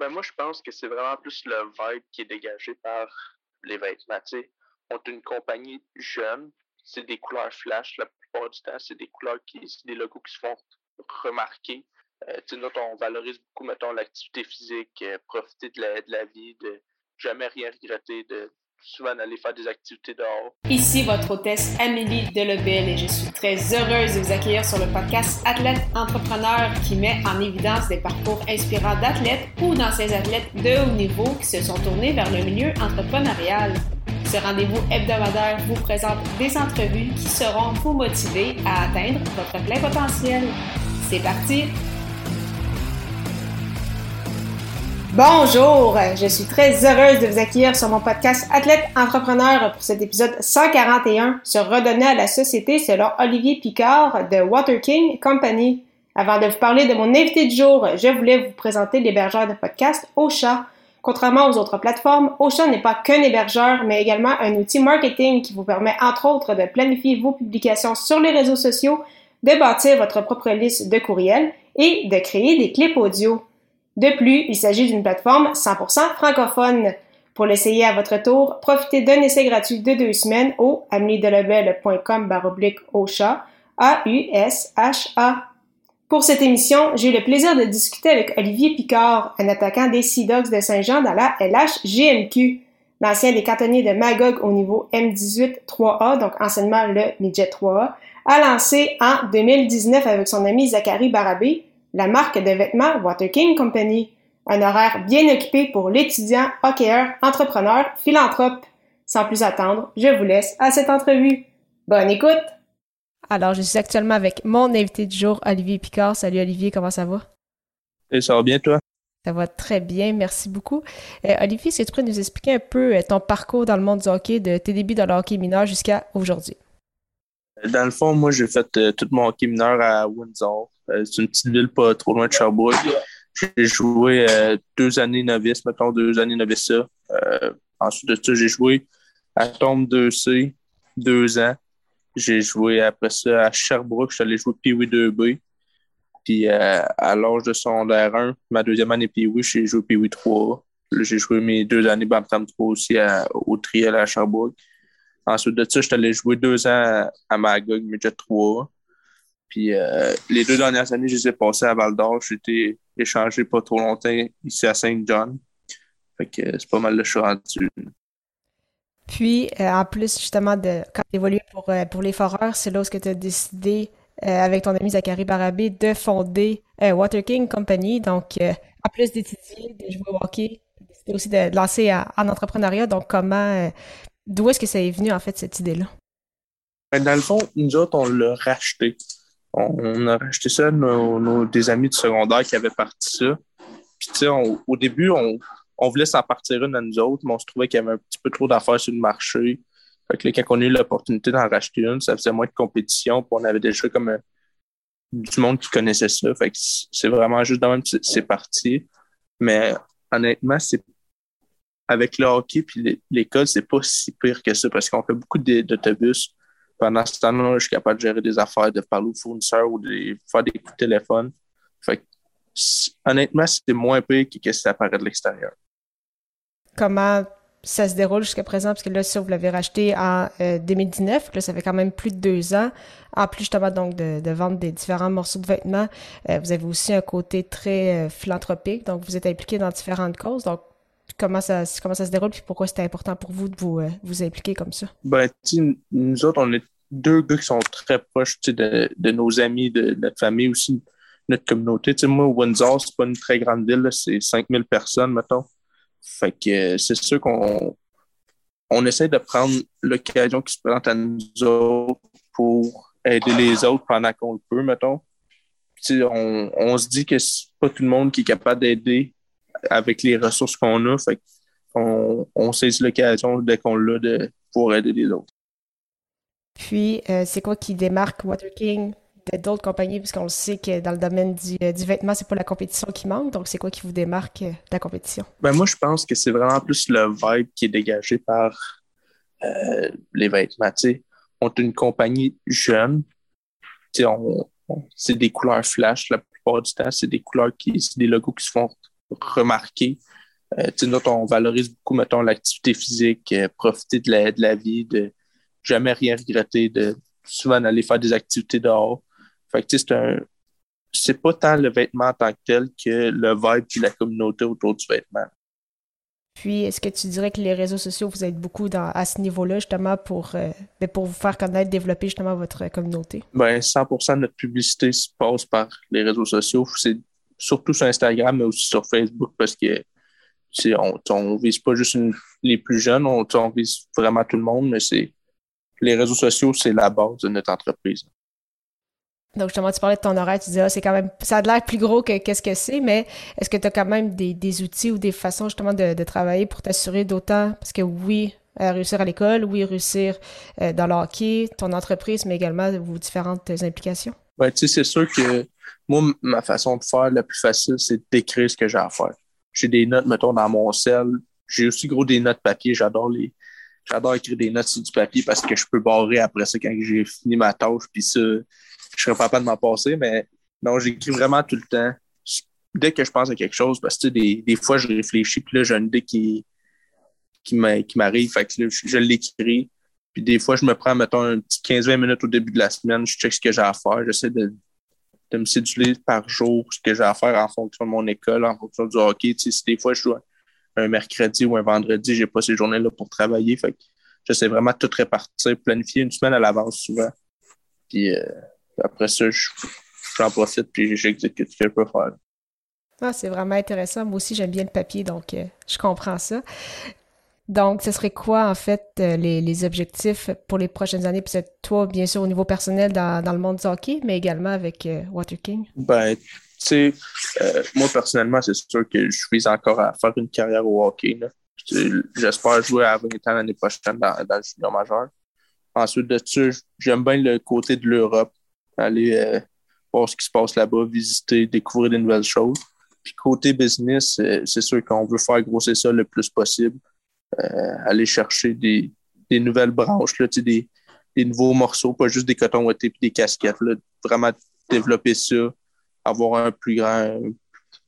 Ben moi, je pense que c'est vraiment plus le vibe qui est dégagé par les vêtements. on est une compagnie jeune, c'est des couleurs flash la plupart du temps, c'est des couleurs qui, c'est des logos qui se font remarquer. Euh, nous, on valorise beaucoup, mettons, l'activité physique, euh, profiter de la, de la vie, de jamais rien regretter, de souvent d'aller faire des activités dehors. Ici votre hôtesse Amélie Delebel et je suis très heureuse de vous accueillir sur le podcast Athlète Entrepreneur qui met en évidence des parcours inspirants d'athlètes ou d'anciens athlètes de haut niveau qui se sont tournés vers le milieu entrepreneurial. Ce rendez-vous hebdomadaire vous présente des entrevues qui seront vous motiver à atteindre votre plein potentiel. C'est parti! Bonjour, je suis très heureuse de vous accueillir sur mon podcast Athlète Entrepreneur pour cet épisode 141 sur redonner à la société selon Olivier Picard de Water King Company. Avant de vous parler de mon invité du jour, je voulais vous présenter l'hébergeur de podcast Ocha. Contrairement aux autres plateformes, Ocha n'est pas qu'un hébergeur, mais également un outil marketing qui vous permet entre autres de planifier vos publications sur les réseaux sociaux, de bâtir votre propre liste de courriels et de créer des clips audio. De plus, il s'agit d'une plateforme 100% francophone. Pour l'essayer à votre tour, profitez d'un essai gratuit de deux semaines au ameliedelebel.com baroblique A-U-S-H-A. Pour cette émission, j'ai eu le plaisir de discuter avec Olivier Picard, un attaquant des Sea Dogs de Saint-Jean dans la LHGMQ. L'ancien des cantonniers de Magog au niveau M18 3A, donc anciennement le Midget 3A, a lancé en 2019 avec son ami Zachary Barabé la marque de vêtements Water King Company. Un horaire bien occupé pour l'étudiant, hockeyeur, entrepreneur, philanthrope. Sans plus attendre, je vous laisse à cette entrevue. Bonne écoute! Alors, je suis actuellement avec mon invité du jour, Olivier Picard. Salut Olivier, comment ça va? Et ça va bien, toi? Ça va très bien, merci beaucoup. Euh, Olivier, est-ce que tu pourrais nous expliquer un peu euh, ton parcours dans le monde du hockey, de tes débuts dans le hockey mineur jusqu'à aujourd'hui? Dans le fond, moi, j'ai fait euh, tout mon hockey mineur à Windsor. Euh, c'est une petite ville pas trop loin de Sherbrooke. J'ai joué euh, deux années novice, mettons deux années novice. ensuite de ça, j'ai joué à Tombe 2C deux ans. J'ai joué après ça à Sherbrooke. Allé jouer Pee-Wee 2B. Puis à l'âge de secondaire 1, ma deuxième année Pee-Wee, j'ai joué Pee-Wee 3. J'ai joué mes deux années Bantam 3 aussi au Triel à Sherbrooke. Ensuite de ça, je suis allé jouer deux ans à Magog, Midget 3. Puis euh, les deux dernières années, je les ai passées à Val d'Or. J'ai été échangé pas trop longtemps ici à Saint-John. Fait que c'est pas mal le choix rendu. Puis, euh, en plus, justement, de quand tu évolué pour, euh, pour les foreurs, c'est là où tu as décidé, avec ton ami Zachary Barabé, de fonder Water King Company. Donc, en plus d'étudier, de jouer au hockey, c'était aussi de lancer en entrepreneuriat. Donc, comment D'où est-ce que ça est venu, en fait, cette idée-là? Ben, dans le fond, nous autres, on l'a racheté. On, a racheté ça nos, des amis du secondaire qui avaient parti ça. Puis, tu sais, au début, on, voulait s'en partir une à nous autres, mais on se trouvait qu'il y avait un petit peu trop d'affaires sur le marché. Fait que là, quand on a eu l'opportunité d'en racheter une, ça faisait moins de compétition, puis on avait déjà comme du monde qui connaissait ça. Fait que c'est vraiment juste dans même, c'est parti. Mais honnêtement, c'est avec le hockey puis l'école, c'est pas si pire que ça parce qu'on fait beaucoup d'autobus. Pendant ce temps-là, je suis capable de gérer des affaires, de parler aux fournisseurs ou de faire des coups de téléphone. Fait honnêtement, c'est moins pire que ce qui ça apparaît de l'extérieur. Comment ça se déroule jusqu'à présent? Parce que là, ça, vous l'avez racheté en 2019. Euh, là, ça fait quand même plus de deux ans. En plus, justement, donc, de, vendre des différents morceaux de vêtements, euh, vous avez aussi un côté très euh, philanthropique. Donc, vous êtes impliqué dans différentes causes. Donc, comment ça, comment ça se déroule? Et pourquoi c'était important pour vous de vous, vous impliquer comme ça? Ben, nous autres, on est deux gars qui sont très proches de, de, nos amis, de, notre famille aussi, notre communauté. sais moi, Windsor, c'est pas une très grande ville, c'est 5000 personnes, mettons. Fait que euh, c'est sûr qu'on on essaie de prendre l'occasion qui se présente à nous autres pour aider les autres pendant qu'on le peut, mettons. on, on se dit que c'est pas tout le monde qui est capable d'aider avec les ressources qu'on a. Fait on, on saisit l'occasion dès qu'on l'a de pouvoir aider les autres. Puis, euh, c'est quoi qui démarque Water King d'autres compagnies, puisqu'on le sait que dans le domaine du, euh, du vêtement, c'est pas la compétition qui manque. Donc, c'est quoi qui vous démarque euh, de la compétition? Ben, moi, je pense que c'est vraiment plus le vibe qui est dégagé par les vêtements. on est une compagnie jeune. On, c'est des couleurs flash la plupart du temps. C'est des couleurs qui, c'est des logos qui se font remarqué. Euh, nous, on valorise beaucoup, mettons, l'activité physique, profiter de la, de la vie, de jamais rien regretter, de souvent aller faire des activités dehors. Fait que c'est un. C'est pas tant le vêtement en tant que tel que le vibe et la communauté autour du vêtement. Puis, est-ce que tu dirais que les réseaux sociaux, vous êtes beaucoup dans, à ce niveau-là, justement, pour, euh, ben, pour vous faire connaître, développer justement votre communauté? Ben, 100% de notre publicité se passe par les réseaux sociaux. C'est surtout sur Instagram, mais aussi sur Facebook, parce que on, ne vise pas juste les plus jeunes, on, on, vise vraiment tout le monde, mais c'est les réseaux sociaux, c'est la base de notre entreprise. Donc, justement, tu parlais de ton horaire, tu disais, ah, c'est quand même, ça a l'air plus gros que qu'est-ce que c'est, mais est-ce que tu as quand même des, outils ou des façons, justement, de, travailler pour t'assurer d'autant, parce que oui, réussir à l'école, oui, réussir euh, dans le hockey, ton entreprise, mais également vos différentes implications? Oui, tu sais, c'est sûr que moi, ma façon de faire la plus facile, c'est d'écrire ce que j'ai à faire. J'ai des notes, mettons, dans mon sel. J'ai aussi gros des notes papier. J'adore les, j'adore écrire des notes sur du papier parce que je peux barrer après ça quand j'ai fini ma tâche. Puis ça, je serais pas de m'en passer, mais non, j'écris vraiment tout le temps. Dès que je pense à quelque chose, parce que des, des fois, je réfléchis, puis là, j'ai une idée qui, qui m'arrive, fait que là, je, l'écris. Puis des fois, je me prends, mettons, un petit 15-20 minutes au début de la semaine, je check ce que j'ai à faire, j'essaie de, de me séduire par jour ce que j'ai à faire en fonction de mon école, en fonction du hockey. Tu sais, si des fois, je dois un mercredi ou un vendredi, j'ai pas ces journées-là pour travailler. Fait que j'essaie vraiment de tout répartir, planifier une semaine à l'avance souvent. Puis euh, après ça, j'en profite puis j'exécute ce que je peux faire. Ah, c'est vraiment intéressant. Moi aussi, j'aime bien le papier, donc euh, je comprends ça. Donc, ce serait quoi, en fait, euh, les, objectifs pour les prochaines années? Puis, toi, bien sûr, au niveau personnel dans, le monde du hockey, mais également avec Water King? Ben, sais, moi, personnellement, c'est sûr que je vise encore à faire une carrière au hockey. J'espère jouer à 20 ans l'année prochaine dans, dans le junior majeur. Ensuite de ça, j'aime bien le côté de l'Europe, aller euh, voir ce qui se passe là-bas, visiter, découvrir des nouvelles choses. Puis côté business, euh, c'est sûr qu'on veut faire grossir ça le plus possible, euh, aller chercher des, nouvelles branches, là, des, des nouveaux morceaux, pas juste des cotons et des casquettes. Là, vraiment développer ça, avoir un plus grand,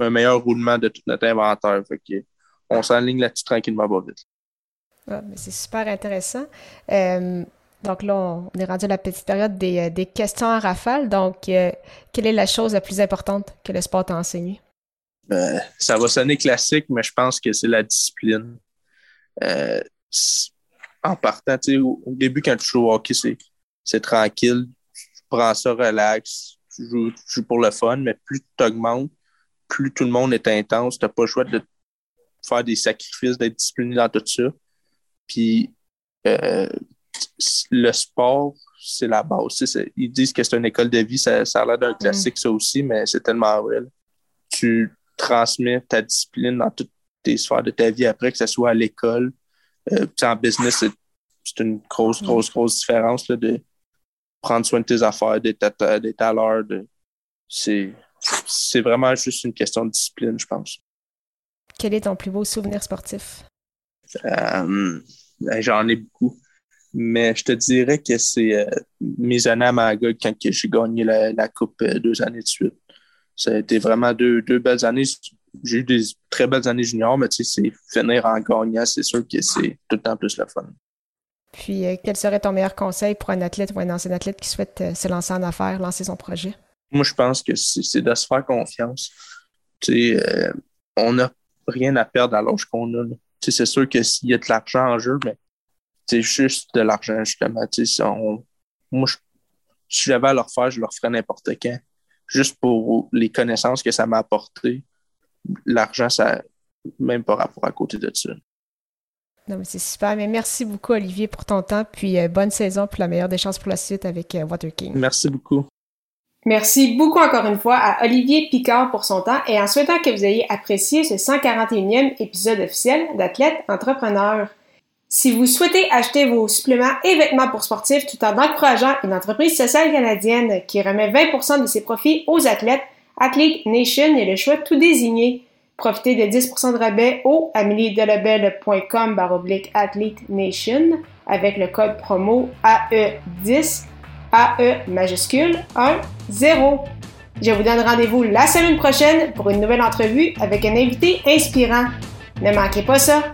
un meilleur roulement de tout notre inventaire. Fait on s'enligne là-dessus tranquillement, pas vite. Ah, c'est super intéressant. Donc là, on est rendu à la petite période des, euh, questions à rafale. Donc, euh, quelle est la chose la plus importante que le sport t'a enseigné? Euh, ça va sonner classique, mais je pense que c'est la discipline. en partant, au, au début, quand tu joues au hockey, c'est tranquille. Tu prends ça relax. Tu joues, pour le fun, mais plus tu augmentes, plus tout le monde est intense. Tu n'as pas le choix de faire des sacrifices, d'être discipliné dans tout ça. Puis, le sport, c'est la base. Ils disent que c'est une école de vie, ça, a l'air d'un mm. classique, ça aussi, mais c'est tellement vrai. Tu transmets ta discipline dans toutes tes sphères de ta vie après, que ce soit à l'école. Euh, en business, c'est une grosse, grosse, grosse différence de prendre soin de tes affaires, d'être à, l'heure. C'est vraiment juste une question de discipline, je pense. Quel est ton plus beau souvenir sportif? Euh, ben, j'en ai beaucoup. Mais je te dirais que c'est euh, mes années à Magog quand j'ai gagné la, Coupe euh, deux années de suite. Ça a été vraiment deux, belles années. J'ai eu des très belles années juniors, mais tu sais, c'est finir en gagnant, c'est sûr que c'est tout le temps plus le fun. Puis, euh, quel serait ton meilleur conseil pour un athlète ou un ancien athlète qui souhaite se lancer en affaires, lancer son projet? Moi, je pense que c'est de se faire confiance. Tu sais, on n'a rien à perdre à l'âge qu'on a. Tu sais, c'est sûr que s'il y a de l'argent en jeu, mais c'est juste de l'argent, justement. moi, si j'avais à leur faire, je leur ferais n'importe quand. Juste pour les connaissances que ça m'a apporté. L'argent, ça même pas rapport à côté de ça. Non, mais c'est super. Mais merci beaucoup, Olivier, pour ton temps. Puis euh, bonne saison, pour la meilleure des chances pour la suite avec euh, Water King. Merci beaucoup. Merci beaucoup encore une fois à Olivier Picard pour son temps et en souhaitant que vous ayez apprécié ce 141e épisode officiel d'Athlète Entrepreneur. Si vous souhaitez acheter vos suppléments et vêtements pour sportifs tout en encourageant une entreprise sociale canadienne qui remet 20% de ses profits aux athlètes, Athlete Nation est le choix tout désigné. Profitez de 10% de rabais au ameliedelabel.com baroblique Athlete Nation avec le code promo AE10 AE majuscule 1 0. Je vous donne rendez-vous la semaine prochaine pour une nouvelle entrevue avec un invité inspirant. Ne manquez pas ça.